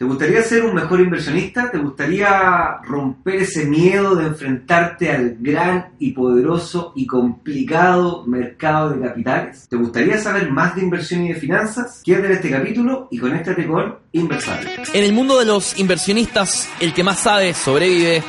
¿Te gustaría ser un mejor inversionista? ¿Te gustaría romper ese miedo de enfrentarte al gran y poderoso y complicado mercado de capitales? ¿Te gustaría saber más de inversión y de finanzas? Quédate en este capítulo y conéctate con Inversable. En el mundo de los inversionistas, el que más sabe sobrevive.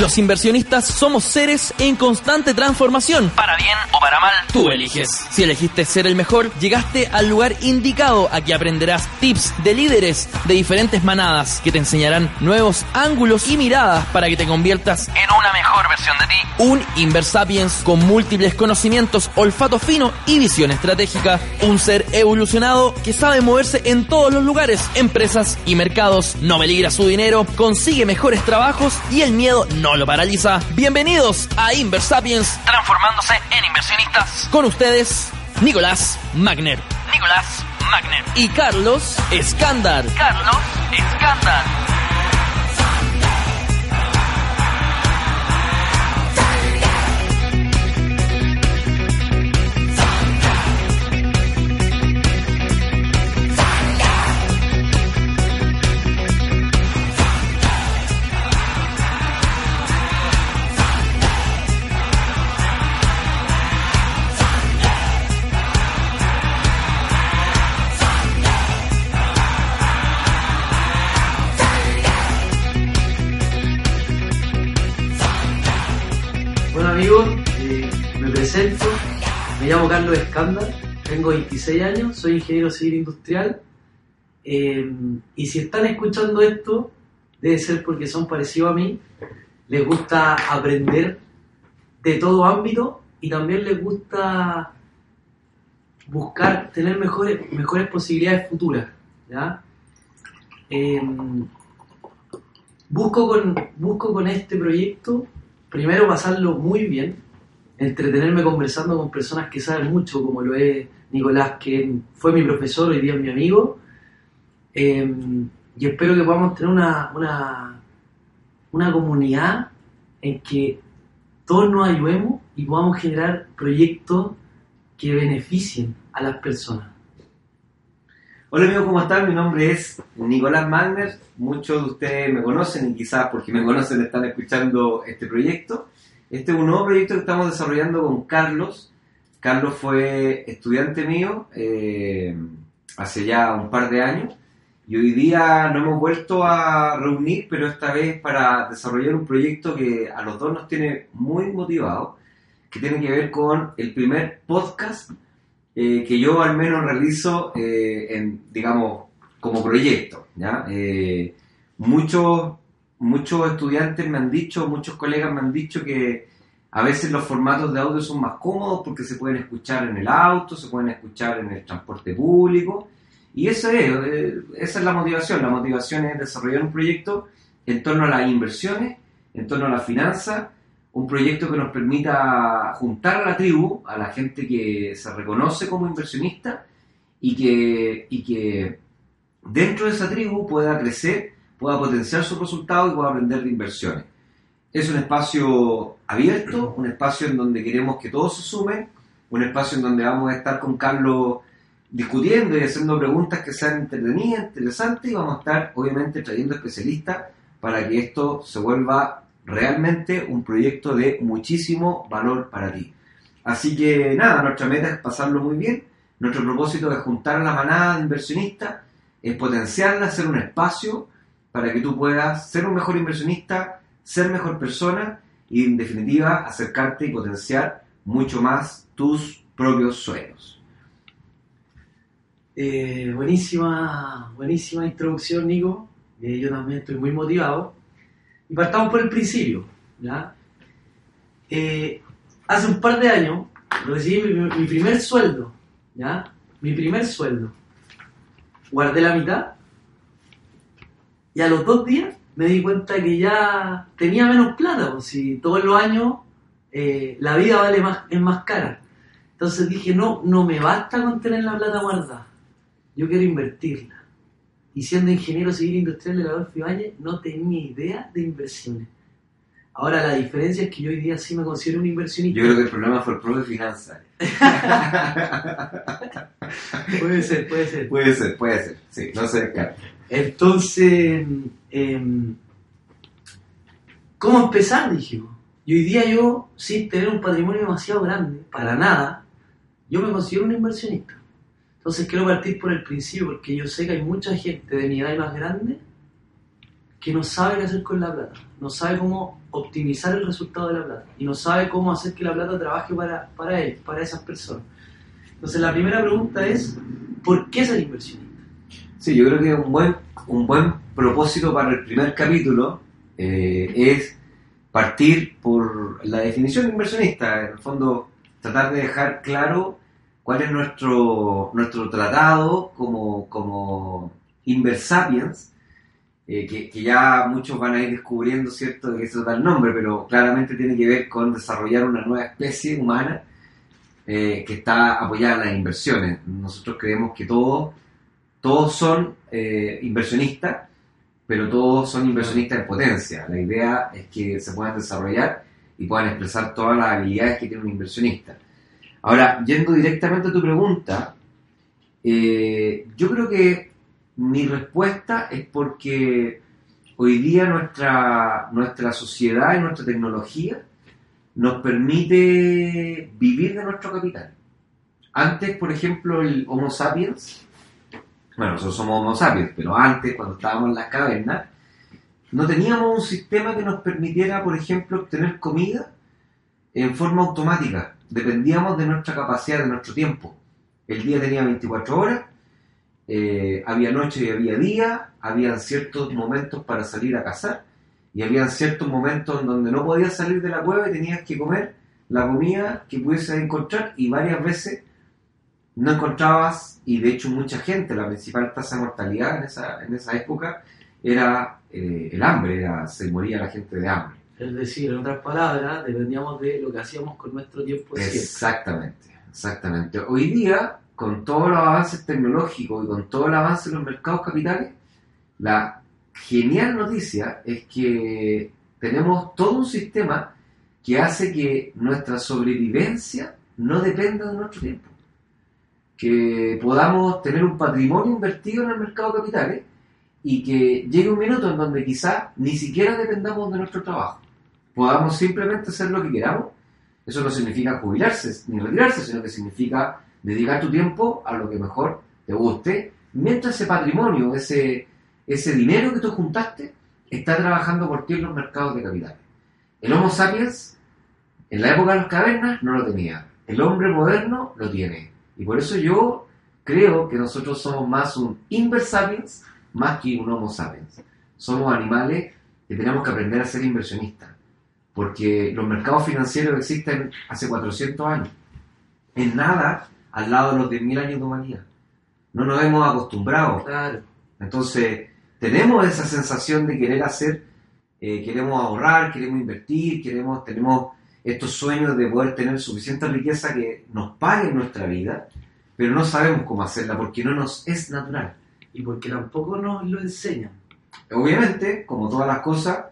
Los inversionistas somos seres en constante transformación. Para bien o para mal, tú eliges. Si elegiste ser el mejor, llegaste al lugar indicado. Aquí aprenderás tips de líderes de diferentes manadas que te enseñarán nuevos ángulos y miradas para que te conviertas en una mejor versión de ti. Un Inversapiens con múltiples conocimientos, olfato fino y visión estratégica. Un ser evolucionado que sabe moverse en todos los lugares, empresas y mercados. No peligra su dinero, consigue mejores trabajos y el miedo no lo paraliza. Bienvenidos a Inversapiens, transformándose en inversionistas. Con ustedes, Nicolás Magner. Nicolás Magner. Y Carlos Escándar. Carlos Escándar. 26 años, soy ingeniero civil industrial eh, y si están escuchando esto debe ser porque son parecidos a mí, les gusta aprender de todo ámbito y también les gusta buscar tener mejores, mejores posibilidades futuras. ¿ya? Eh, busco, con, busco con este proyecto primero pasarlo muy bien, entretenerme conversando con personas que saben mucho, como lo es Nicolás, que fue mi profesor, hoy día es mi amigo, eh, y espero que podamos tener una, una, una comunidad en que todos nos ayudemos y podamos generar proyectos que beneficien a las personas. Hola amigos, ¿cómo están? Mi nombre es Nicolás Magner. Muchos de ustedes me conocen y quizás porque me conocen están escuchando este proyecto. Este es un nuevo proyecto que estamos desarrollando con Carlos. Carlos fue estudiante mío eh, hace ya un par de años y hoy día nos hemos vuelto a reunir, pero esta vez para desarrollar un proyecto que a los dos nos tiene muy motivados, que tiene que ver con el primer podcast eh, que yo al menos realizo eh, en, digamos, como proyecto. muchos, muchos estudiantes me han dicho, muchos colegas me han dicho que a veces los formatos de audio son más cómodos porque se pueden escuchar en el auto, se pueden escuchar en el transporte público. Y eso es, eh, esa es la motivación. La motivación es desarrollar un proyecto en torno a las inversiones, en torno a la finanza, un proyecto que nos permita juntar a la tribu, a la gente que se reconoce como inversionista y que, y que dentro de esa tribu pueda crecer, pueda potenciar sus resultados y pueda aprender de inversiones. Es un espacio abierto, un espacio en donde queremos que todos se sumen, un espacio en donde vamos a estar con Carlos discutiendo y haciendo preguntas que sean entretenidas, interesantes y vamos a estar obviamente trayendo especialistas para que esto se vuelva realmente un proyecto de muchísimo valor para ti. Así que nada, nuestra meta es pasarlo muy bien, nuestro propósito es juntar a la manada de inversionistas, es potenciarla, hacer un espacio para que tú puedas ser un mejor inversionista, ser mejor persona y en definitiva acercarte y potenciar mucho más tus propios sueños. Eh, buenísima, buenísima introducción, Nico. Eh, yo también estoy muy motivado. Y partamos por el principio. ¿ya? Eh, hace un par de años recibí mi, mi primer sueldo. ¿ya? Mi primer sueldo. Guardé la mitad. Y a los dos días me di cuenta que ya tenía menos plata. Pues si todos los años eh, la vida vale más, es más cara. Entonces dije, no, no me basta con tener la plata guardada. Yo quiero invertirla. Y siendo ingeniero civil industrial de la Adolfo Valle, no tenía idea de inversiones. Ahora la diferencia es que yo hoy día sí me considero un inversionista. Yo creo que el problema fue el propio finanzas. Puede ser, puede ser. puede ser, puede ser, sí, no se descarta. Entonces, em, ¿cómo empezar? Dije. Y hoy día yo, sin tener un patrimonio demasiado grande, para nada, yo me considero un inversionista. Entonces quiero partir por el principio, porque yo sé que hay mucha gente de mi edad y más grande que no sabe qué hacer con la plata, no sabe cómo optimizar el resultado de la plata y no sabe cómo hacer que la plata trabaje para, para él, para esas personas. Entonces la primera pregunta es, ¿por qué ser inversionista? Sí, yo creo que un buen, un buen propósito para el primer capítulo eh, es partir por la definición de inversionista, en el fondo tratar de dejar claro cuál es nuestro, nuestro tratado como, como Inversapiens, eh, que, que, ya muchos van a ir descubriendo, ¿cierto?, que eso da el nombre, pero claramente tiene que ver con desarrollar una nueva especie humana eh, que está apoyada en las inversiones. Nosotros creemos que todos, todos son eh, inversionistas, pero todos son inversionistas en potencia. La idea es que se puedan desarrollar y puedan expresar todas las habilidades que tiene un inversionista. Ahora, yendo directamente a tu pregunta, yo creo que mi respuesta es porque hoy día nuestra, nuestra sociedad y nuestra tecnología nos permite vivir de nuestro capital. Antes, por ejemplo, el Homo sapiens, bueno, nosotros somos Homo sapiens, pero antes, cuando estábamos en las cavernas, no teníamos un sistema que nos permitiera, por ejemplo, obtener comida en forma automática. Dependíamos de nuestra capacidad, de nuestro tiempo. El día tenía 24 horas eh, había noche y había día, había ciertos momentos para salir a cazar y había ciertos momentos en donde no podías salir de la cueva y tenías que comer la comida que pudieses encontrar y varias veces no encontrabas y de hecho mucha gente, la principal tasa de mortalidad en esa, en esa época era eh, el hambre, era, se moría la gente de hambre. Es decir, en otras palabras, dependíamos de lo que hacíamos con nuestro tiempo. Exactamente, exactamente. Hoy día con todos los avances tecnológicos y con todo el avance en los mercados capitales, la genial noticia es que tenemos todo un sistema que hace que nuestra sobrevivencia no dependa de nuestro tiempo. Que podamos tener un patrimonio invertido en el mercado de capitales y que llegue un minuto en donde quizás ni siquiera dependamos de nuestro trabajo. Podamos simplemente hacer lo que queramos. Eso no significa jubilarse ni retirarse, sino que significa dedicar tu tiempo a lo que mejor te guste, mientras ese patrimonio, ese, ese dinero que tú juntaste, está trabajando por ti en los mercados de capitales. El Homo sapiens, en la época de las cavernas, no lo tenía. El hombre moderno lo tiene. Y por eso yo creo que nosotros somos más un inversapiens más que un Homo sapiens. Somos animales que tenemos que aprender a ser inversionistas. Porque los mercados financieros existen hace 400 años. En nada al lado de los 10.000 años de humanidad. No nos hemos acostumbrado. Claro. Entonces, tenemos esa sensación de querer hacer, eh, queremos ahorrar, queremos invertir, queremos, tenemos estos sueños de poder tener suficiente riqueza que nos pague nuestra vida, pero no sabemos cómo hacerla porque no nos es natural. Y porque tampoco nos lo enseñan. Obviamente, como todas las cosas,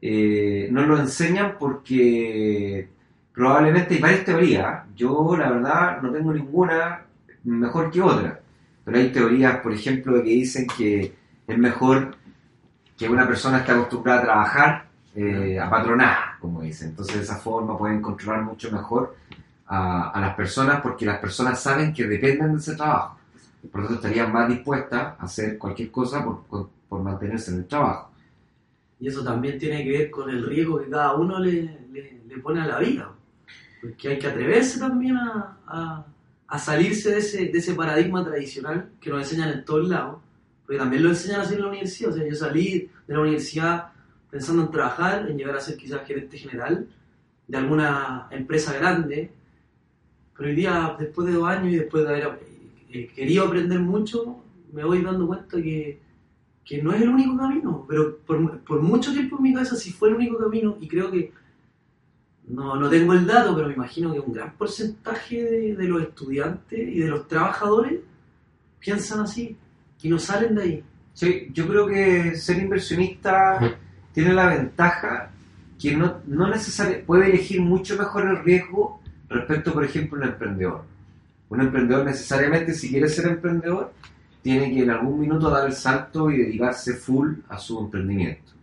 eh, no lo enseñan porque probablemente hay varias teorías. Yo, la verdad, no tengo ninguna mejor que otra. Pero hay teorías, por ejemplo, que dicen que es mejor que una persona esté acostumbrada a trabajar eh, a patronar, como dicen. Entonces, de esa forma pueden controlar mucho mejor a, las personas porque las personas saben que dependen de ese trabajo. Por lo tanto, estarían más dispuestas a hacer cualquier cosa por, por, mantenerse en el trabajo. Y eso también tiene que ver con el riesgo que cada uno le, le, le pone a la vida. Porque hay que atreverse también a, a, salirse de ese, de ese paradigma tradicional que nos enseñan en todos lados. Porque también lo enseñan así en la universidad. O sea, yo salí de la universidad pensando en trabajar, en llegar a ser quizás gerente general de alguna empresa grande. Pero hoy día, después de dos años y después de haber eh, querido aprender mucho, me voy dando cuenta que, que no es el único camino. Pero por, por mucho tiempo en mi cabeza sí fue el único camino y creo que no, no tengo el dato, pero me imagino que un gran porcentaje de, los estudiantes y de los trabajadores piensan así y no salen de ahí. Sí, yo creo que ser inversionista tiene la ventaja que no, no necesariamente puede elegir mucho mejor el riesgo respecto, por ejemplo, a un emprendedor. Un emprendedor necesariamente, si quiere ser emprendedor, tiene que en algún minuto dar el salto y dedicarse full a su emprendimiento.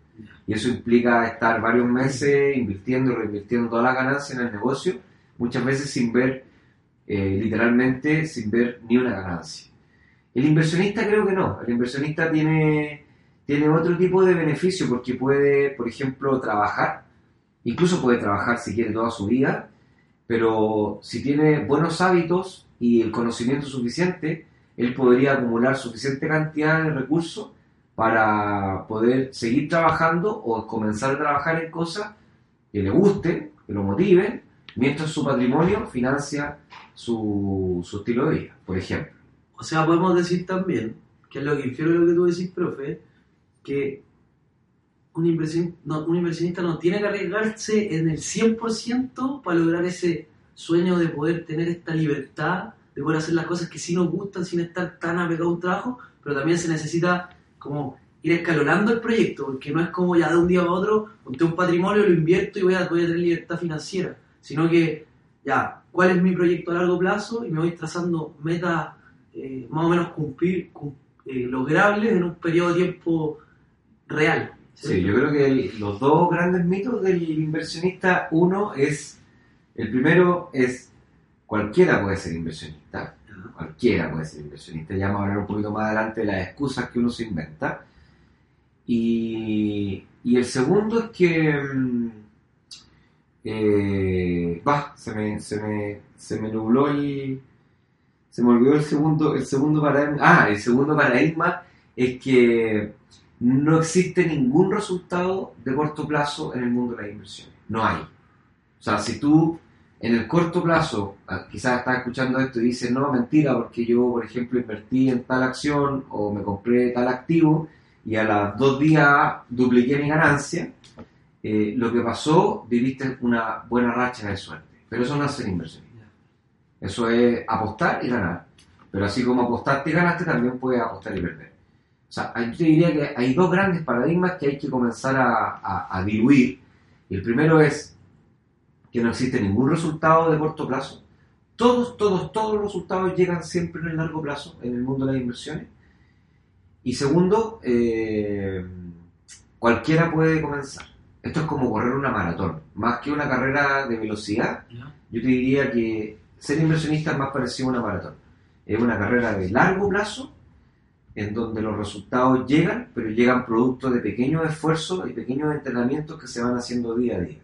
Y eso implica estar varios meses invirtiendo y reinvirtiendo toda la ganancia en el negocio, muchas veces sin ver, eh, literalmente, sin ver ni una ganancia. El inversionista creo que no. El inversionista tiene, tiene otro tipo de beneficio porque puede, por ejemplo, trabajar. Incluso puede trabajar si quiere toda su vida, pero si tiene buenos hábitos y el conocimiento suficiente, él podría acumular suficiente cantidad de recursos para poder seguir trabajando o comenzar a trabajar en cosas que le gusten, que lo motiven, mientras su patrimonio financia su, su estilo de vida, por ejemplo. O sea, podemos decir también, que es lo que infiero lo que tú decís, profe, que un inversionista no, tiene que arriesgarse en el 100% para lograr ese sueño de poder tener esta libertad, de poder hacer las cosas que sí nos gustan sin estar tan apegado a un trabajo, pero también se necesita como ir escalonando el proyecto, porque no es como ya de un día a otro, monté un patrimonio, lo invierto y voy a, voy a tener libertad financiera, sino que ya, ¿cuál es mi proyecto a largo plazo? Y me voy trazando metas eh, más o menos cumplir, cum- eh, en un periodo de tiempo real. Sí, yo creo que el- los dos grandes mitos del inversionista, uno es, el primero es, cualquiera puede ser inversionista, cualquiera puede ser inversionista, ya vamos a hablar un poquito más adelante de las excusas que uno se inventa. Y, y el segundo es que, mm, eh, bah, se me, se me, se me nubló el, se me olvidó el segundo, el segundo paradigma, ah, el segundo paradigma es que no existe ningún resultado de corto plazo en el mundo de las inversiones. No hay. O sea, si tú en el corto plazo, ah, quizás estás escuchando esto y dices, no, mentira, porque yo, por ejemplo, invertí en tal acción o me compré tal activo y a los dos días dupliqué mi ganancia, eh, lo que pasó, viviste una buena racha de suerte. Pero eso no es ser inversionista. Eso es apostar y ganar. Pero así como apostaste y ganaste, también puedes apostar y perder. O sea, yo te diría que hay dos grandes paradigmas que hay que comenzar a, a- a diluir. Y el primero es que no existe ningún resultado de corto plazo. Todos, todos, todos los resultados llegan siempre en el largo plazo en el mundo de las inversiones. Y segundo, eh, cualquiera puede comenzar. Esto es como correr una maratón. Más que una carrera de velocidad, yo te diría que ser inversionista es más parecido a una maratón. Es una carrera de largo plazo en donde los resultados llegan, pero llegan producto de pequeños esfuerzos y pequeños entrenamientos que se van haciendo día a día.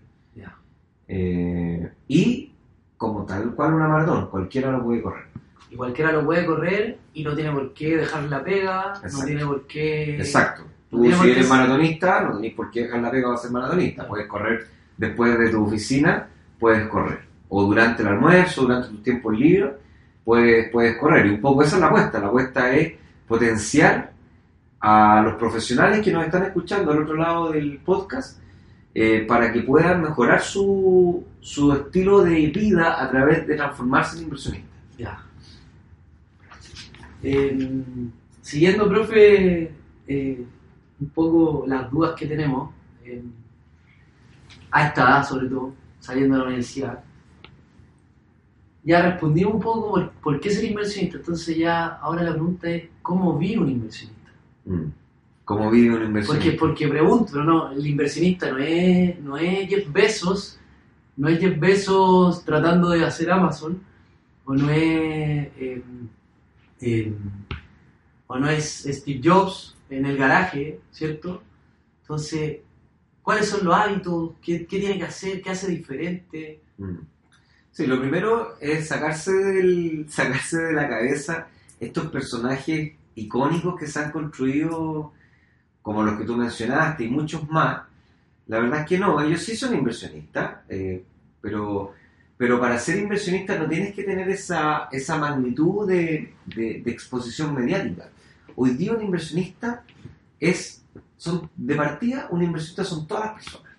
Eh, y como tal cual una maratón, cualquiera lo puede correr. Y cualquiera lo puede correr y no tiene por qué dejar la pega, no tiene por qué... Exacto. Tú no si eres maratonista, no tenés por qué dejar la pega para ser maratonista. Puedes correr después de tu oficina, puedes correr. O durante el almuerzo, durante tus tiempos libres, puedes, puedes correr. Y un poco esa es la apuesta. La apuesta es potenciar a los profesionales que nos están escuchando al otro lado del podcast eh, para que puedan mejorar su, su estilo de vida a través de transformarse en inversionistas. Ya. Eh, siguiendo, profe, eh, un poco las dudas que tenemos, eh, a esta edad sobre todo, saliendo de la universidad, ya respondimos un poco por, por qué ser inversionista, entonces ya ahora la pregunta es, ¿cómo vive un inversionista? Mm. ¿Cómo vive un Porque, inversionista? porque pregunto, pero no, el inversionista no es, no es Jeff Bezos, no es Jeff Bezos tratando de hacer Amazon, o no es, eh, eh, o no es Steve Jobs en el garaje, ¿cierto? Entonces, ¿cuáles son los hábitos? ¿Qué, qué tiene que hacer? ¿Qué hace diferente? Mm. Sí, lo primero es sacarse, del, sacarse de la cabeza estos personajes icónicos que se han construido, como los que tú mencionaste y muchos más. La verdad es que no, ellos sí son inversionistas, eh, pero, pero para ser inversionista no tienes que tener esa, esa magnitud de, de- exposición mediática. Hoy día un inversionista es, son, de partida, un inversionista son todas las personas.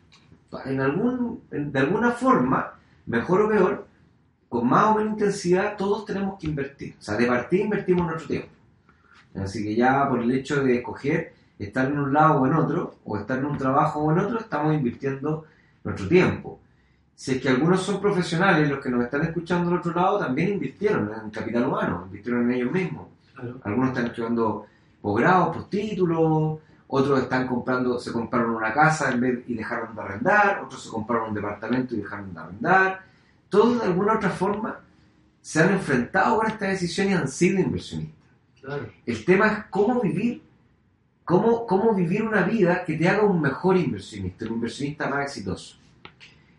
En algún, de alguna forma, mejor o peor, con más o menos intensidad, todos tenemos que invertir. O sea, de partida invertimos nuestro tiempo. Así que ya por el hecho de escoger estar en un lado o en otro, o estar en un trabajo o en otro, estamos invirtiendo nuestro tiempo. Si es que algunos son profesionales, los que nos están escuchando al otro lado también invirtieron en capital humano, invirtieron en ellos mismos. Claro. Algunos están estudiando posgrados, postítulos, otros están comprando, se compraron una casa en vez y dejaron de arrendar, otros se compraron un departamento y dejaron de arrendar. Todos de alguna otra forma se han enfrentado con esta decisión y han sido inversionistas. Claro. El tema es cómo vivir, cómo, cómo vivir una vida que te haga un mejor inversionista, un inversionista más exitoso.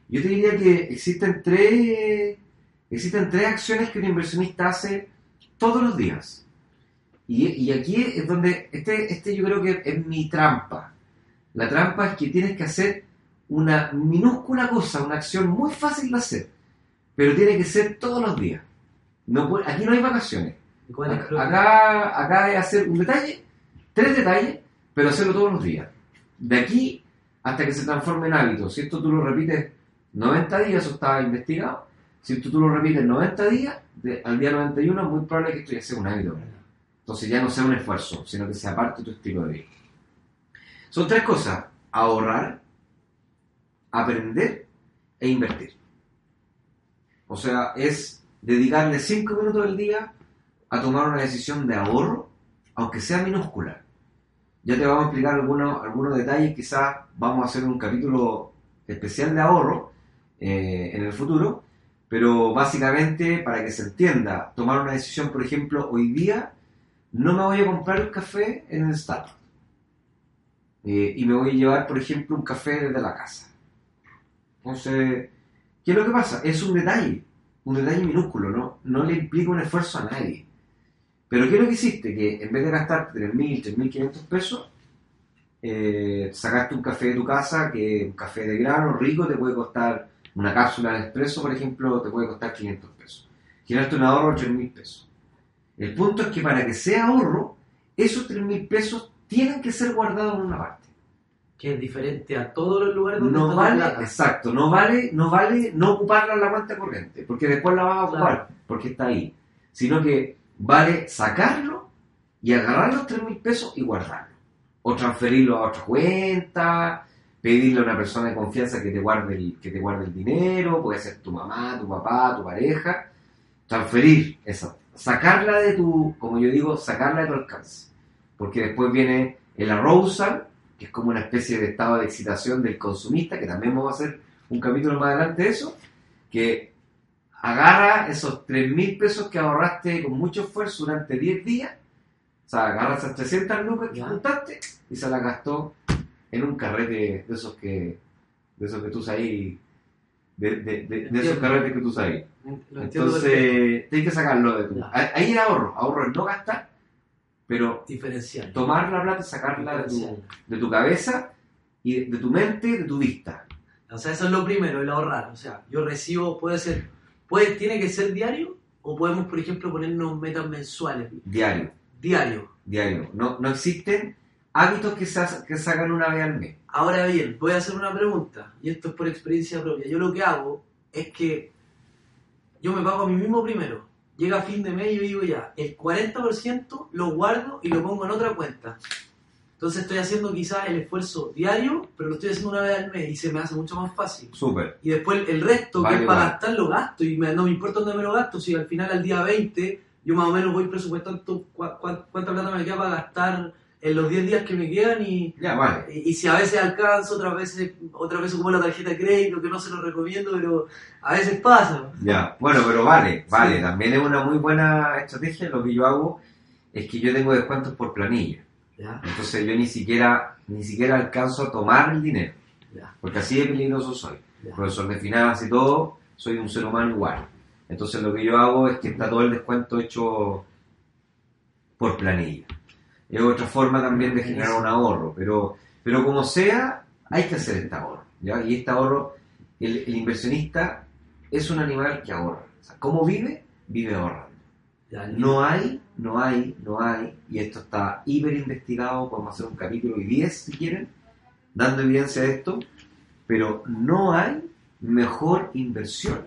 Yo te diría que existen tres, existen tres acciones que un inversionista hace todos los días. Y, y aquí es donde, este, este yo creo que es mi trampa. La trampa es que tienes que hacer una minúscula cosa, una acción muy fácil de hacer, pero tiene que ser todos los días. No puede- aquí no hay vacaciones. ¿Y cuál es, creo que- Acá, acá es hacer un detalle, tres detalles, pero hacerlo todos los días. De aquí hasta que se transforme en hábito. Si esto tú lo repites 90 días, eso estaba investigado. Si esto tú lo repites 90 días, de- al día 91 es muy probable que esto ya sea un hábito. Entonces ya no sea un esfuerzo, sino que sea parte de tu estilo de vida. Son tres cosas. Ahorrar, aprender e invertir. O sea, es dedicarle 5 minutos del día a tomar una decisión de ahorro, aunque sea minúscula. Ya te vamos a explicar algunos, algunos detalles, quizás vamos a hacer un capítulo especial de ahorro eh, en el futuro, pero básicamente para que se entienda, tomar una decisión, por ejemplo, hoy día no me voy a comprar el café en el Starbucks Eh, y me voy a llevar, por ejemplo, un café desde la casa. Entonces, ¿qué es lo que pasa? Es un detalle, un detalle minúsculo, ¿no? No le implica un esfuerzo a nadie. Pero ¿qué es lo que hiciste? Que en vez de gastarte 3.000, 3.500 pesos, eh, sacaste un café de tu casa, que un café de grano rico te puede costar, una cápsula de expreso, por ejemplo, te puede costar 500 pesos. Generaste un ahorro de 3.000 pesos. El punto es que para que sea ahorro, esos 3.000 pesos tienen que ser guardados en una parte. Que es diferente a todos los lugares donde No la vale, plata. exacto, no vale, no vale no ocuparla en la cuenta corriente, porque después la vas a ocupar, Claro. porque está ahí. Sino que vale sacarlo y agarrar los 3 mil pesos y guardarlo. O transferirlo a otra cuenta, pedirle a una persona de confianza que te guarde el, que te guarde el dinero, puede ser tu mamá, tu papá, tu pareja. Transferir esa, sacarla de tu, como yo digo, sacarla de tu alcance. Porque después viene el arousal, que es como una especie de estado de excitación del consumista, que también vamos a hacer un capítulo más adelante de eso, que agarra esos 3 mil pesos que ahorraste con mucho esfuerzo durante 10 días, o sea, agarra esas 300 lucas que juntaste y se las gastó en un carrete de esos que, de esos que tú sabes, de, de, de- de esos carretes que tú sabes. Entonces, tienes que sacarlo de tu... Ahí es ahorro, ahorro es no gastar, pero diferencial. tomar la plata y sacarla de tu, de tu cabeza y de, tu mente, de tu vista. O sea, eso es lo primero, el ahorrar. O sea, yo recibo, puede ser, puede, tiene que ser diario o podemos, por ejemplo, ponernos metas mensuales. Diario, Diario. diario. No, no existen hábitos que, sa- que sacan una vez al mes. Ahora bien, voy a hacer una pregunta, y esto es por experiencia propia. Yo lo que hago es que yo me pago a mí mismo primero. Llega fin de mes y yo digo ya, el 40% lo guardo y lo pongo en otra cuenta. Entonces estoy haciendo quizás el esfuerzo diario, pero lo estoy haciendo una vez al mes y se me hace mucho más fácil. Súper. Y después el resto, Vale, que es para vale. gastar, lo gasto. Y me- no me importa dónde me lo gasto. Si al final, al día 20, yo más o menos voy presupuestando cuánta plata me queda para gastar en los 10 días que me quedan. Y, Ya, vale. y, y si a veces alcanzo, otras veces otras veces como la tarjeta de crédito, que no se lo recomiendo, pero a veces pasa. Ya, bueno, pero vale, vale. Sí. También es una muy buena estrategia. Lo que yo hago es que yo tengo descuentos por planilla. Ya, Entonces yo ni siquiera, ni siquiera alcanzo a tomar el dinero. ya, Porque así de peligroso soy. profesor de finanzas y todo, soy un ser humano igual. Entonces lo que yo hago es que está todo el descuento hecho por planilla. Es otra forma también de generar un ahorro, pero, pero como sea, hay que hacer este ahorro. ¿ya? Y este ahorro, el, el inversionista es un animal que ahorra. O sea, ¿Cómo vive? Vive ahorrando. No hay, no hay, no hay, y esto está hiper investigado, podemos hacer un capítulo y 10 si quieren, dando evidencia de esto, pero no hay mejor inversión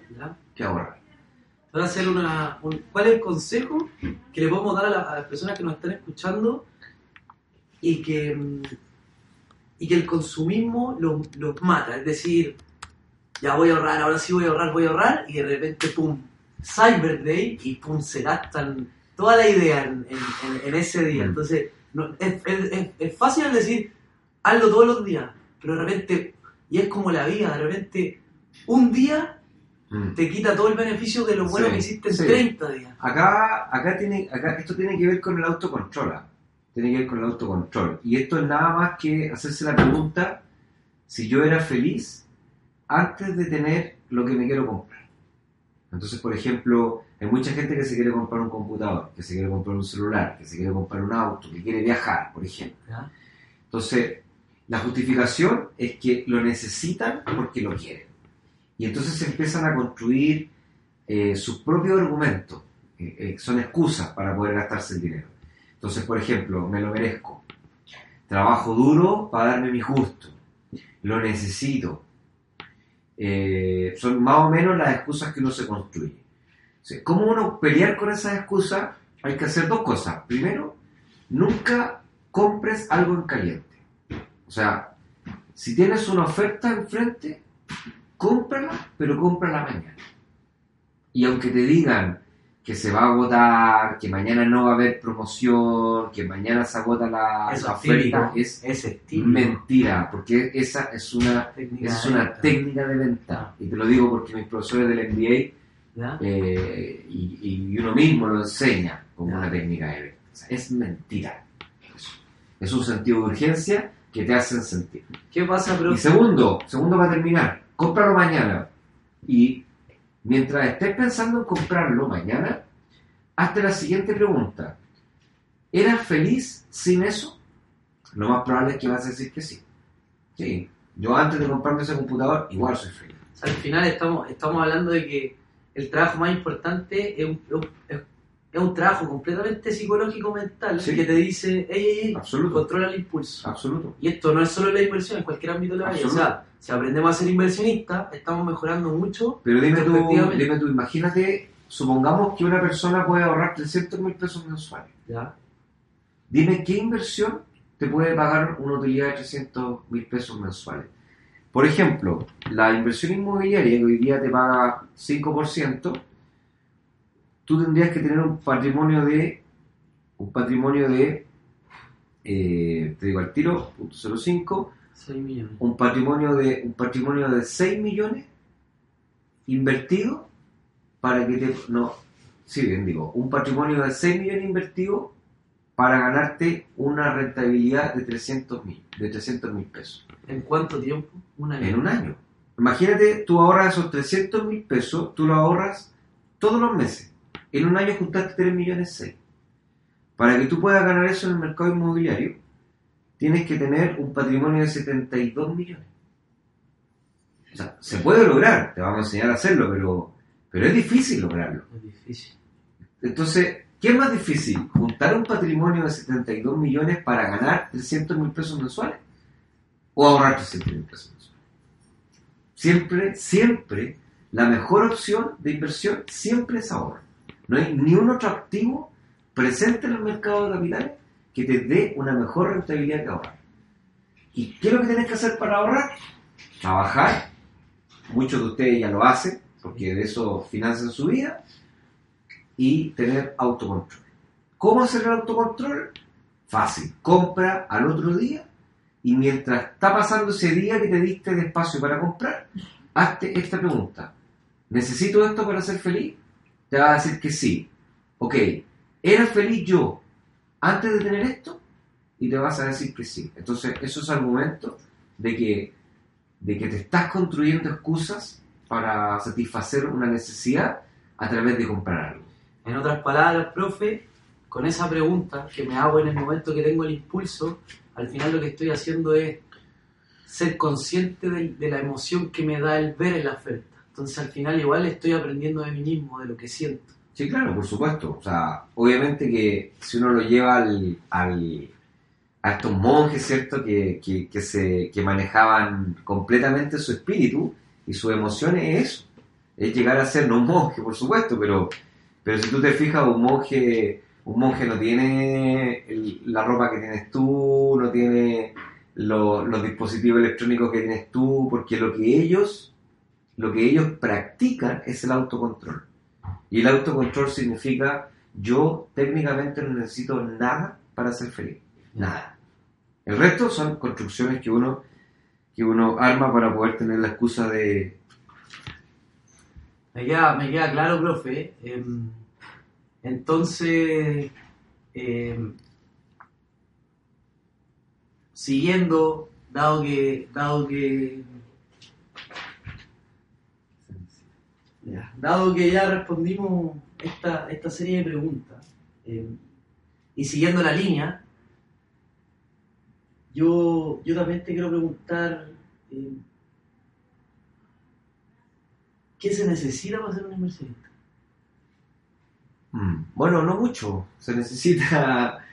que ahorrar. Voy a hacer una, un- ¿Cuál es el consejo que le podemos dar a, la- a las personas que nos están escuchando y que, y que el consumismo los, los mata? Es decir, ya voy a ahorrar, ahora sí voy a ahorrar, voy a ahorrar, y de repente, pum, Cyber Day, y pum, se gastan toda la idea en, en- en ese día. Mm. Entonces, no- es, es- es- fácil decir, hazlo todos los días, pero de repente, y es como la vida, de repente, un día Mm. te quita todo el beneficio de lo bueno Sí, que hiciste en sí. 30 días. Acá, acá tiene, acá esto tiene que ver con el autocontrol. Tiene que ver con el autocontrol. Y esto es nada más que hacerse la pregunta si yo era feliz antes de tener lo que me quiero comprar. Entonces, por ejemplo, hay mucha gente que se quiere comprar un computador, que se quiere comprar un celular, que se quiere comprar un auto, que quiere viajar, por ejemplo. Entonces, la justificación es que lo necesitan porque lo quieren. Y entonces se empiezan a construir eh, sus propios argumentos, eh, eh, son excusas para poder gastarse el dinero. Entonces, por ejemplo, me lo merezco. Trabajo duro para darme mis gustos. Lo necesito. Eh, son más o menos las excusas que uno se construye. ¿Cómo uno pelear con esas excusas? Hay que hacer dos cosas. Primero, nunca compres algo en caliente. O sea, si tienes una oferta enfrente, cómprala, pero cómprala mañana. Y aunque te digan que se va a agotar, que mañana no va a haber promoción, que mañana se agota la, Eso la oferta, es mentira, porque esa es una, Técnica es de una técnica de venta. Y te lo digo porque mis profesores del MBA eh, y, y uno mismo lo enseña como Ya. una técnica de venta. O sea, es mentira. Eso. Es un sentido de urgencia que te hacen sentir. ¿Qué pasa, Y profe? segundo, segundo para terminar, cómpralo mañana. Y mientras estés pensando en comprarlo mañana, hazte la siguiente pregunta. ¿Eras feliz sin eso? Lo más probable es que vas a decir que sí. Sí. Yo antes de comprarme ese computador, igual soy feliz. Al final estamos, estamos hablando de que el trabajo más importante es un, es, es un trabajo completamente psicológico mental Sí. que te dice, ey, ey, ey, Absoluto. controla el impulso. Absoluto. Y esto no es solo la inversión, en cualquier ámbito de la vida. O sea, si aprendemos a ser inversionistas, estamos mejorando mucho. Pero dime tú, dime tú, imagínate, supongamos que una persona puede ahorrar 300 mil pesos mensuales. ¿ya? Dime qué inversión te puede pagar una utilidad de 300 mil pesos mensuales. Por ejemplo, la inversión inmobiliaria que hoy día te paga 5%, tú tendrías que tener un patrimonio de, un patrimonio de, eh, te digo al tiro, punto 0.5, 6 millones. un patrimonio de, un patrimonio de 6 millones invertido para que te, no, sí bien digo, un patrimonio de 6 millones invertido para ganarte una rentabilidad de 300 mil, de 300 mil pesos ¿En cuánto tiempo? Un año. en un año. Imagínate, tú ahorras esos 300 mil pesos, tú lo ahorras todos los meses. En un año juntaste 3 millones 6. Para que tú puedas ganar eso en el mercado inmobiliario, tienes que tener un patrimonio de 72 millones. O sea, se puede lograr, te vamos a enseñar a hacerlo, pero, pero es difícil lograrlo. Es difícil. Entonces, ¿qué es más difícil? ¿Juntar un patrimonio de 72 millones para ganar 300 mil pesos mensuales? ¿O ahorrar 300 mil pesos mensuales? Siempre, siempre, la mejor opción de inversión siempre es ahorro. No hay ni un otro activo presente en el mercado de capitales que te dé una mejor rentabilidad que ahorrar. ¿Y qué es lo que tienes que hacer para ahorrar? Trabajar. Muchos de ustedes ya lo hacen, porque de eso financian su vida y tener autocontrol. ¿Cómo hacer el autocontrol? Fácil. Compra al otro día y mientras está pasando ese día que te diste de espacio para comprar, hazte esta pregunta. ¿Necesito esto para ser feliz? Te va a decir que sí. Ok, ¿era feliz yo antes de tener esto? Y te vas a decir que sí. Entonces, eso es argumento de que, de que te estás construyendo excusas para satisfacer una necesidad a través de comprar algo. En otras palabras, profe, con esa pregunta que me hago en el momento que tengo el impulso, al final lo que estoy haciendo es ser consciente de, la emoción que me da el ver en la oferta. Entonces al final igual estoy aprendiendo de mí mismo, de lo que siento. Sí, claro, por supuesto. O sea, obviamente que si uno lo lleva al, a estos monjes, ¿cierto? Que, que, que se, que manejaban completamente su espíritu y sus emociones, es eso. Es llegar a ser, un monje, por supuesto, pero, pero si tú te fijas, un monje, un monje no tiene la ropa que tienes tú, no tiene lo- los dispositivos electrónicos que tienes tú, porque lo que ellos, lo que ellos practican es el autocontrol. Y el autocontrol significa yo técnicamente no necesito nada para ser feliz. Nada. El resto son construcciones que uno, que uno arma para poder tener la excusa de... Me queda, me queda claro, profe. Em, entonces, em, siguiendo, dado que, dado que, ya, dado que ya respondimos esta, esta serie de preguntas em, y siguiendo la línea, yo, yo también te quiero preguntar em, ¿qué se necesita para ser un inversionista? Mm, Bueno, no mucho. Se necesita,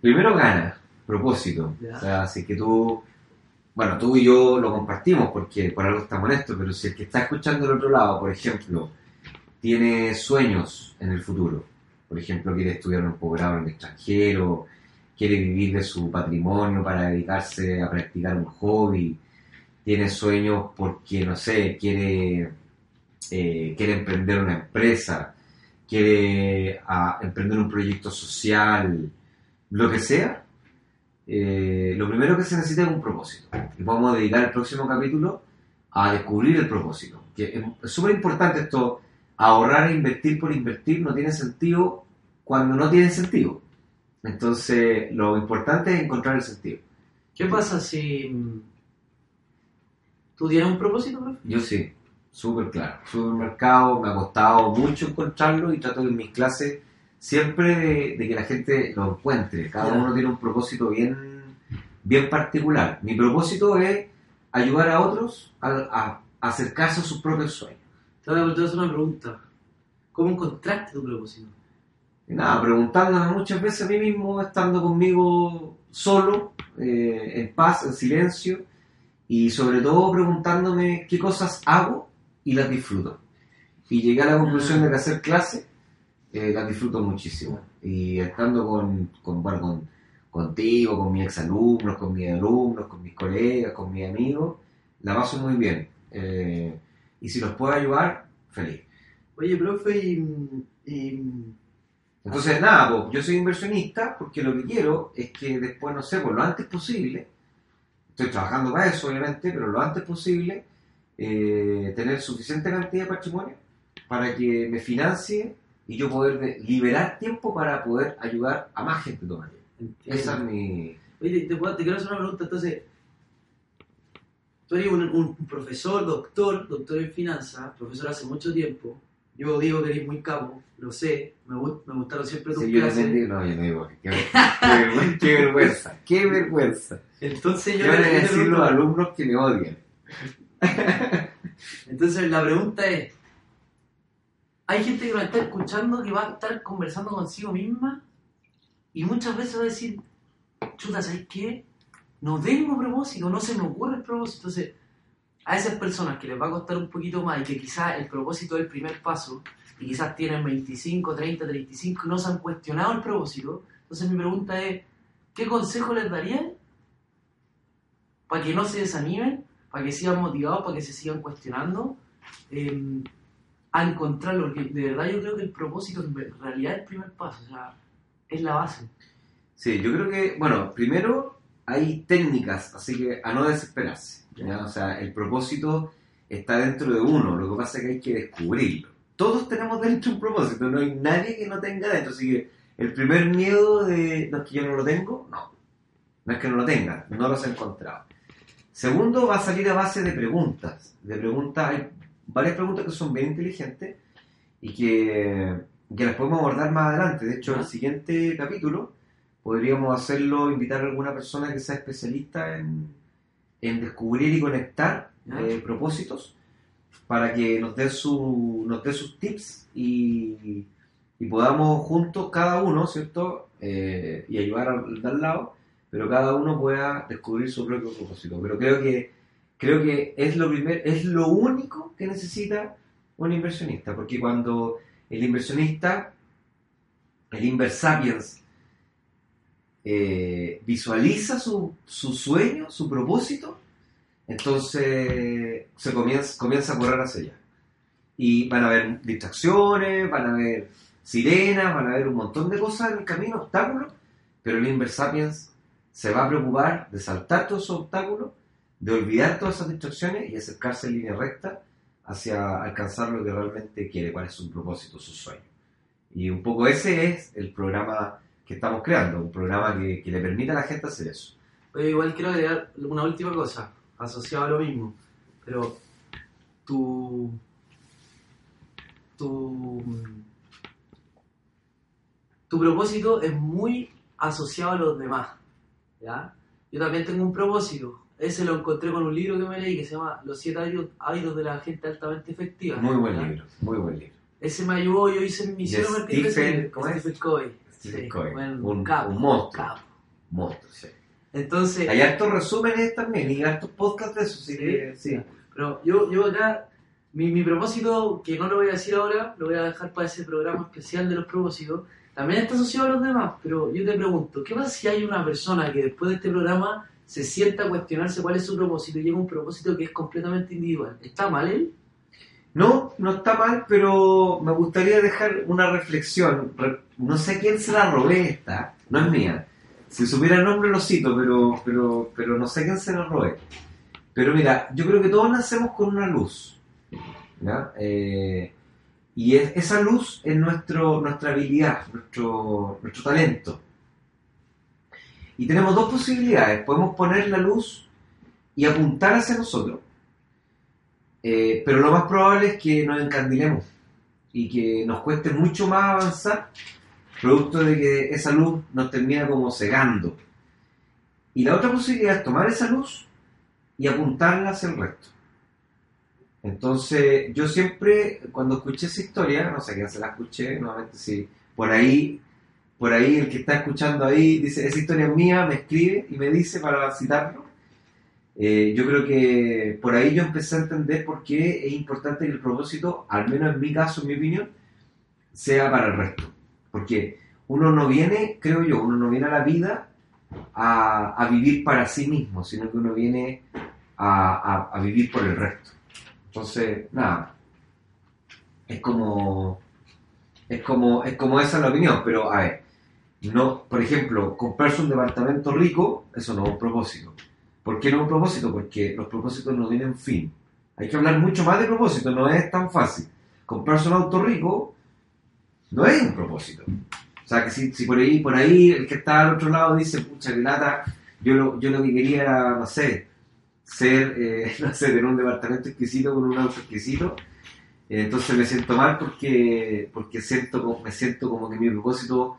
primero ganas, propósito. Ya. O sea, si es que tú, bueno, tú y yo lo compartimos porque por algo estamos en esto, pero si el que está escuchando del otro lado, por ejemplo, tiene sueños en el futuro, por ejemplo, quiere estudiar un posgrado en el extranjero, quiere vivir de su patrimonio para dedicarse a practicar un hobby, tiene sueños porque, no sé, quiere, eh, quiere emprender una empresa, quiere ah, emprender un proyecto social, lo que sea, eh, lo primero que se necesita es un propósito. Y vamos a dedicar el próximo capítulo a descubrir el propósito. Que es- súper importante esto, ahorrar e invertir por invertir no tiene sentido cuando no tiene sentido. Entonces, lo importante es encontrar el sentido. ¿Qué pasa si tú tienes un propósito, profe? Yo sí, súper claro. Supermercado, me ha costado mucho encontrarlo y trato en mis clases siempre de, de que la gente lo encuentre. Cada uno tiene un propósito bien, bien particular. Mi propósito es ayudar a otros a, a acercarse a sus propios sueños. Te voy a te voy a hacer una pregunta. ¿Cómo encontraste tu propósito? Y nada, preguntándome muchas veces a mí mismo, estando conmigo solo, eh, en paz, en silencio, y sobre todo preguntándome qué cosas hago y las disfruto. Y llegué a la conclusión de que hacer clase eh, las disfruto muchísimo. Y estando con, con, bueno, con, contigo, con mis exalumnos, con mis alumnos, con mis colegas, con mis amigos, la paso muy bien. Eh, y si los puedo ayudar, feliz. Oye, profe, y, y- Entonces, nada, pues, yo soy inversionista porque lo que quiero es que después, no sé, pues lo antes posible, estoy trabajando para eso, obviamente, pero lo antes posible, eh, tener suficiente cantidad de patrimonio para que me financie y yo poder de- liberar tiempo para poder ayudar a más gente todavía. Esa es mi... Oye, te, te puedo- te quiero hacer una pregunta. Entonces, tú eres un, un profesor, doctor, doctor en finanzas, profesor hace mucho tiempo. Yo digo que eres muy capo, lo sé. Me, gust- me gustaron siempre tus Sí, yo clases. digo, no, yo no digo, qué, qué vergüenza, qué vergüenza, qué vergüenza. Entonces yo, Yo voy a yo decir los alumnos que me odian. Entonces la pregunta es, hay gente que nos está escuchando que va a estar conversando consigo misma y muchas veces va a decir, chuta, ¿sabes qué? No tengo propósito, no se me ocurre el propósito. Entonces, a esas personas que les va a costar un poquito más y que quizás el propósito es el primer paso y quizás tienen 25, 30, 35 y no se han cuestionado el propósito, entonces mi pregunta es, ¿qué consejo les darían para que no se desanimen, para que sigan motivados, para que se sigan cuestionando, eh, a encontrarlo? Porque de verdad yo creo que el propósito en realidad es el primer paso, o sea, es la base. Sí, yo creo que, bueno, primero hay técnicas, así que a no desesperarse. ¿ya? O sea, el propósito está dentro de uno, lo que pasa es que hay que descubrirlo. Todos tenemos dentro un propósito, no hay nadie que no tenga dentro, así que el primer miedo de, no es que yo no lo tengo, no, no es que no lo tenga, no lo has encontrado. Segundo, va a salir a base de preguntas, de preguntas, varias preguntas que son bien inteligentes y que, que las podemos abordar más adelante. De hecho, ¿Ya? el siguiente capítulo podríamos hacerlo, invitar a alguna persona que sea especialista en, en descubrir y conectar ¿Ya? eh, propósitos para que nos dé, su, nos dé sus tips y, y podamos juntos, cada uno, ¿cierto? Eh, y ayudar al al lado, pero cada uno pueda descubrir su propio propósito. Pero creo que, creo que es, lo primer, es lo único que necesita un inversionista, porque cuando el inversionista, el Inversapiens, eh, visualiza su, su sueño, su propósito, entonces se comienza, comienza a correr hacia allá. Y van a haber distracciones, van a haber sirenas, van a haber un montón de cosas en el camino, obstáculos, pero el Inversapiens se va a preocupar de saltar todos esos obstáculos, de olvidar todas esas distracciones y acercarse en línea recta hacia alcanzar lo que realmente quiere, cuál es su propósito, su sueño. Y un poco ese es el programa que estamos creando, un programa que, que le permite a la gente hacer eso. Oye, igual quiero agregar una última cosa, asociado a lo mismo, pero tu, tu, tu propósito es muy asociado a los demás, ¿ya? Yo también tengo un propósito, ese lo encontré con un libro que me leí que se llama Los siete hábitos, hábitos de la gente altamente efectiva. Muy buen libro, muy buen libro. Ese me ayudó, yo hice mi misión a partir de ese ¿cómo es? Stephen Covey. Sí, bueno, un- capo, un monstruo. capo. Monstruo, sí. Entonces, Hay hartos resúmenes también y hartos podcasts de eso, así que sí. Pero yo, yo acá, mi, mi propósito, que no lo voy a decir ahora, lo voy a dejar para ese programa especial de los propósitos, también está asociado a los demás, pero yo te pregunto, ¿qué pasa si hay una persona que después de este programa se sienta a cuestionarse cuál es su propósito y llega un propósito que es completamente individual? ¿Está mal él? No, no está mal, pero me gustaría dejar una reflexión. Re- No sé quién se la robé esta, no es mía. Si supiera el nombre lo cito, pero, pero, pero no sé quién se la robé. Pero mira, yo creo que todos nacemos con una luz. Eh, y es- esa luz es nuestro, nuestra habilidad, nuestro, nuestro talento. Y tenemos dos posibilidades. Podemos poner la luz y apuntar hacia nosotros. Eh, pero lo más probable es que nos encandilemos y que nos cueste mucho más avanzar, producto de que esa luz nos termina como cegando. Y la otra posibilidad es tomar esa luz y apuntarla hacia el resto. Entonces, yo siempre, cuando escuché esa historia, no sé quién se la escuché, nuevamente si por ahí, por ahí el que está escuchando ahí dice, esa historia es mía, me escribe y me dice para citarlo. Eh, yo creo que por ahí yo empecé a entender por qué es importante que el propósito, al menos en mi caso, en mi opinión, sea para el resto. Porque uno no viene, creo yo, uno no viene a la vida a, a vivir para sí mismo, sino que uno viene a, a- vivir por el resto. Entonces, nada, es como, es como, es como esa la opinión, pero a ver, no, por ejemplo, comprarse un departamento rico, eso no es un propósito. ¿Por qué no es un propósito? Porque los propósitos no tienen fin. Hay que hablar mucho más de propósito, no es tan fácil. Comprarse un auto rico no es un propósito. O sea, que si, si por ahí por ahí el que está al otro lado dice, pucha, que lata, yo lo, yo lo que quería era, no sé, ser, eh, no sé, tener un departamento exquisito con un auto exquisito, eh, entonces me siento mal porque, porque siento, me siento como que mi propósito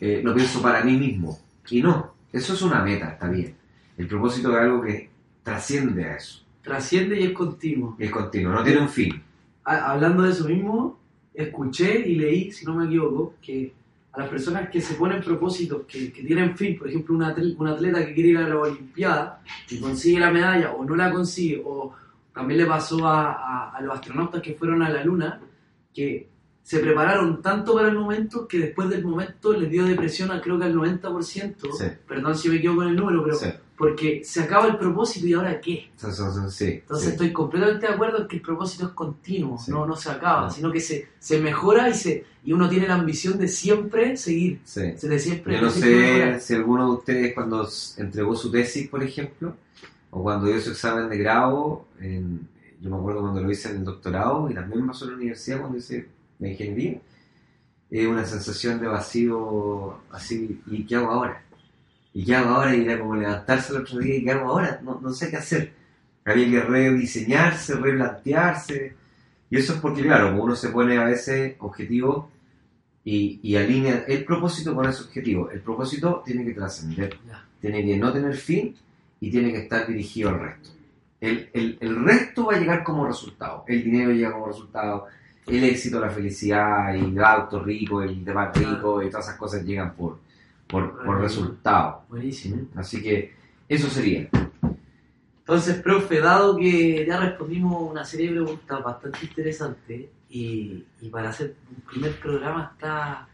eh, lo pienso para mí mismo. Y no, eso es una meta, está bien. El propósito es algo que trasciende a eso, Trasciende y es continuo. es continuo, no tiene un fin. Hablando de eso mismo, escuché y leí, si no me equivoco, que a las personas que se ponen propósitos que, que tienen fin, por ejemplo, un atleta, un atleta que quiere ir a la Olimpiada, que consigue la medalla o no la consigue, o también le pasó a, a- a los astronautas que fueron a la Luna, que se prepararon tanto para el momento que después del momento les dio depresión a creo que al 90%, Sí. perdón si me equivoco en el número, pero Sí, porque se acaba el propósito y ahora qué. sí, Entonces estoy completamente de acuerdo en que el propósito es continuo, no, no se acaba, No. sino que se, se mejora y se y uno tiene la ambición de siempre seguir, Sí. de siempre, Yo no sé si alguno de ustedes cuando entregó su tesis, por ejemplo, o cuando dio su examen de grado, en- yo me acuerdo cuando lo hice en el doctorado y también pasó en la universidad cuando hice la ingeniería, es una sensación de vacío así, ¿y qué hago ahora? ¿Y qué hago ahora? Y era como levantarse el otro día, ¿y qué hago ahora? No, no sé qué hacer. Había que rediseñarse, replantearse. Y eso es porque, claro, uno se pone a veces objetivos y, y alinea el propósito con ese objetivo. El propósito tiene que trascender, tiene que no tener fin y tiene que estar dirigido al resto. El, el- el resto va a llegar como resultado. El dinero llega como resultado, el éxito, la felicidad, y el auto rico, el demás rico y todas esas cosas llegan por, por, por resultado. Buenísimo. Así que eso sería. Entonces, profe, dado que ya respondimos una serie de preguntas bastante interesantes y, y para hacer un primer programa está...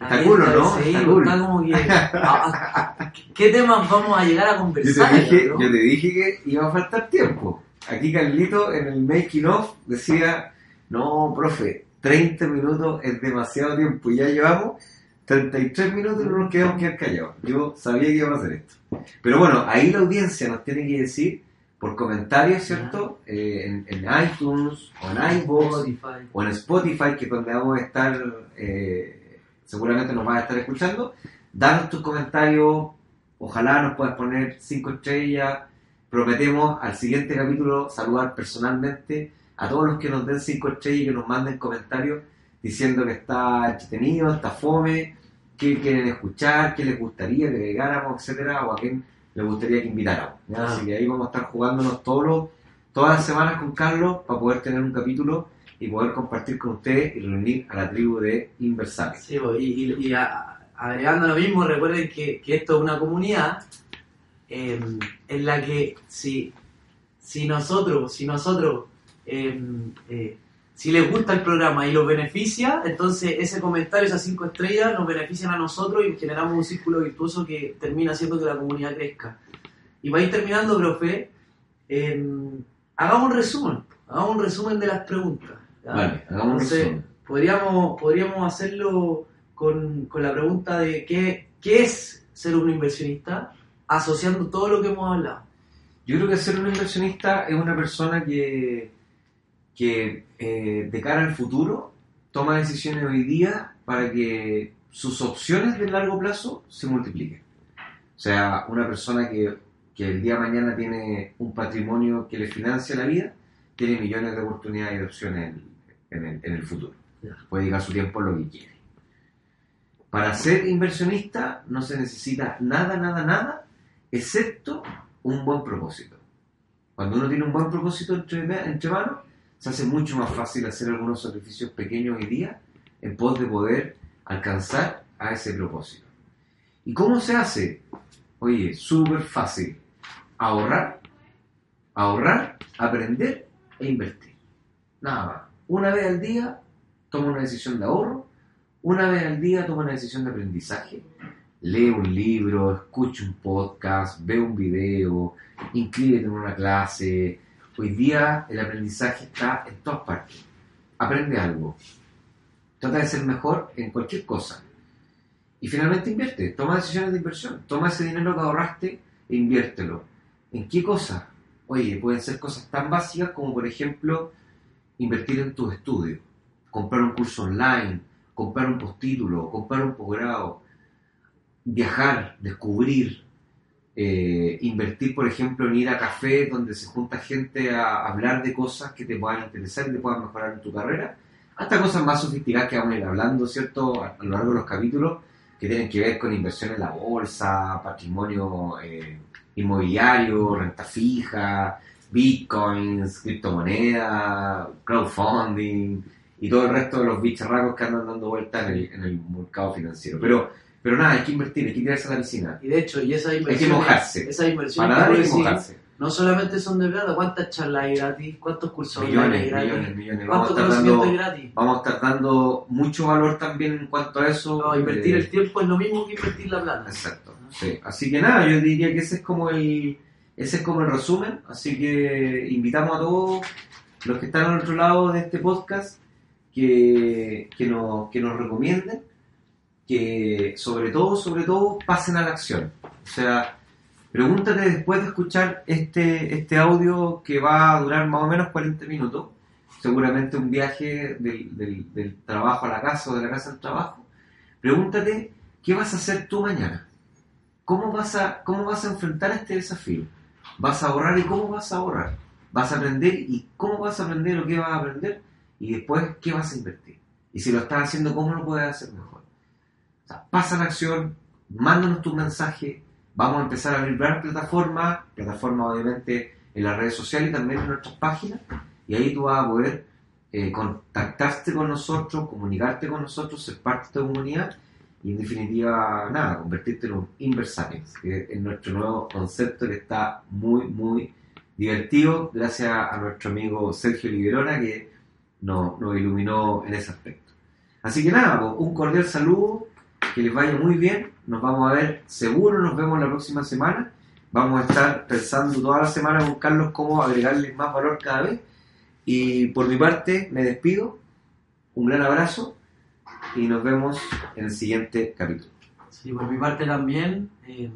Está cool, ¿no? Sí, Está cool. está como que... a- a- ¿Qué temas vamos a llegar a Yo conversar? te, dije, ¿no? yo te dije que iba a faltar tiempo. Aquí Carlito en el making of decía, no, profe, 30 minutos es demasiado tiempo y ya llevamos 33 minutos y no nos quedamos quedar callados. Yo sabía que íbamos a hacer esto. Pero bueno, ahí la audiencia nos tiene que decir por comentarios, ¿cierto? Eh, en, en iTunes o en iVoox o en Spotify, que es donde vamos a estar, eh, seguramente nos vas a estar escuchando. Danos tus comentarios, ojalá nos puedas poner 5 estrellas. Prometemos al siguiente capítulo saludar personalmente a todos los que nos den 5 estrellas y que nos manden comentarios diciendo que está entretenido, está fome, qué quieren escuchar, qué les gustaría que agregáramos, etcétera, o a quién les gustaría que invitáramos. Ah. Así que ahí vamos a estar jugándonos todos los, todas las semanas con Carlos para poder tener un capítulo y poder compartir con ustedes y reunir a la tribu de Inversales. Sí, pues, y, y- y a- agregando lo mismo, recuerden que, que esto es una comunidad eh, en la que si, si nosotros, si nosotros, eh, si les gusta el programa y los beneficia, entonces ese comentario, esas cinco estrellas, nos benefician a nosotros y generamos un círculo virtuoso que termina haciendo que la comunidad crezca. Y para ir terminando, profe, eh, hagamos un resumen, hagamos un resumen de las preguntas. ¿ya? Vale, hagamos un Entonces, resumen. podríamos, podríamos hacerlo con, con la pregunta de qué, qué es ser un inversionista, asociando todo lo que hemos hablado. Yo creo que ser un inversionista es una persona que, que eh, de cara al futuro toma decisiones hoy día para que sus opciones de largo plazo se multipliquen. O sea, una persona que, que el día de mañana tiene un patrimonio que le financia la vida, tiene millones de oportunidades y de opciones en, en el, en el futuro. Puede dedicar su tiempo a lo que quiere. Para ser inversionista no se necesita nada, nada, nada, excepto un buen propósito. Cuando uno tiene un buen propósito entre, entre manos, se hace mucho más fácil hacer algunos sacrificios pequeños hoy día en pos de poder alcanzar a ese propósito. ¿Y cómo se hace? Oye, súper fácil. Ahorrar, ahorrar, aprender e invertir. Nada más. Una vez al día toma una decisión de ahorro, una vez al día toma una decisión de aprendizaje. Lee un libro, escucha un podcast, ve un video, inscríbete en una clase. Hoy día el aprendizaje está en todas partes. Aprende algo. Trata de ser mejor en cualquier cosa. Y finalmente invierte. Toma decisiones de inversión. Toma ese dinero que ahorraste e inviértelo. ¿En qué cosa? Oye, pueden ser cosas tan básicas como, por ejemplo, invertir en tus estudios. Comprar un curso online, comprar un postítulo, comprar un posgrado, viajar, descubrir, eh, invertir, por ejemplo, en ir a cafés donde se junta gente a hablar de cosas que te puedan interesar y te puedan mejorar en tu carrera, hasta cosas más sofisticadas que vamos a ir hablando, ¿cierto?, a, a lo largo de los capítulos, que tienen que ver con inversión en la bolsa, patrimonio eh, inmobiliario, renta fija, bitcoins, criptomonedas, crowdfunding y todo el resto de los bicharracos que andan dando vueltas en el, en el mercado financiero. Pero, pero nada, hay que invertir, hay que tirarse a la piscina. Y de hecho, y esas Hay que mojarse. esas inversiones Para que hay que mojarse. no solamente son de plata, ¿cuántas charlas hay gratis? ¿Cuántos cursos online hay Millones, gratis? millones, millones. Vamos a ¿Cuánto estar conocimiento dando gratis? vamos a estar dando mucho valor también en cuanto a eso. No, invertir Eh, el tiempo es lo mismo que invertir la plata. Exacto. sí. Así que nada, yo diría que ese es como el ese es como el resumen. Así que invitamos a todos los que están al otro lado de este podcast que, que, nos, que nos recomienden, que sobre todo, sobre todo, pasen a la acción. O sea, pregúntate después de escuchar este, este audio que va a durar más o menos 40 minutos, seguramente un viaje del, del, trabajo a la casa o de la casa al trabajo, pregúntate qué vas a hacer tú mañana. ¿Cómo vas a, cómo vas a enfrentar este desafío? ¿Vas a ahorrar y cómo vas a ahorrar? ¿Vas a aprender y cómo vas a aprender o qué vas a aprender? Y después, ¿qué vas a invertir? Y si lo estás haciendo, ¿cómo lo puedes hacer mejor? O pasa la acción, mándanos tu mensaje, vamos a empezar a abrir varias plataformas, plataformas obviamente en las redes sociales y también en nuestras páginas, y ahí tú vas a poder eh, contactarte con nosotros, comunicarte con nosotros, ser parte de esta comunidad y en definitiva, nada, convertirte en un Inversapiens, que es nuestro nuevo concepto que está muy, muy divertido, gracias a nuestro amigo Sergio Liberona que nos, iluminó en ese aspecto. Así que nada, un cordial saludo, que les vaya muy bien, nos vamos a ver seguro, nos vemos la próxima semana, vamos a estar pensando toda la semana con Carlos cómo agregarles más valor cada vez, y por mi parte me despido, un gran abrazo y nos vemos en el siguiente capítulo. Sí, por mi parte también, eh,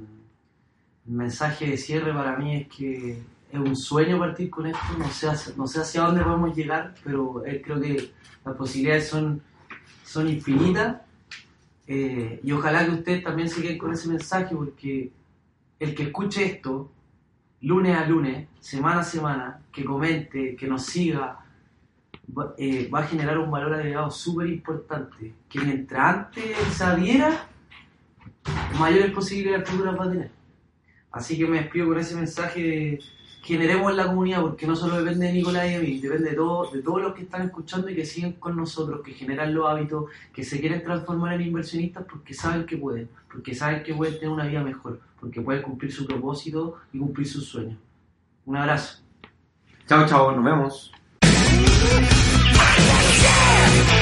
el mensaje de cierre para mí es que es un sueño partir con esto, no sé, hacia, no sé hacia dónde podemos llegar, pero eh, creo que las posibilidades son, son infinitas eh, y ojalá que ustedes también se con ese mensaje porque el que escuche esto lunes a lunes, semana a semana, que comente, que nos siga, va, eh, a generar un valor agregado súper importante, que mientras antes se adhiera, mayores posibilidades futuras va a tener. Así que me despido con ese mensaje de generemos en la comunidad, porque no solo depende de Nicolás y de mí, depende de, de todos los que están escuchando y que siguen con nosotros, que generan los hábitos, que se quieren transformar en inversionistas porque saben que pueden, porque saben que pueden tener una vida mejor, porque pueden cumplir su propósito y cumplir sus sueños. Un abrazo. Chao, chao, nos vemos.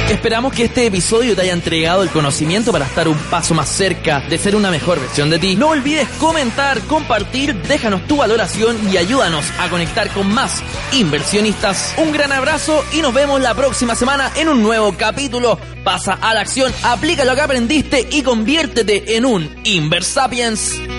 Esperamos que este episodio te haya entregado el conocimiento para estar un paso más cerca de ser una mejor versión de ti. No olvides comentar, compartir, déjanos tu valoración y ayúdanos a conectar con más inversionistas. Un gran abrazo y nos vemos la próxima semana en un nuevo capítulo. Pasa a la acción, aplica lo que aprendiste y conviértete en un Inversapiens.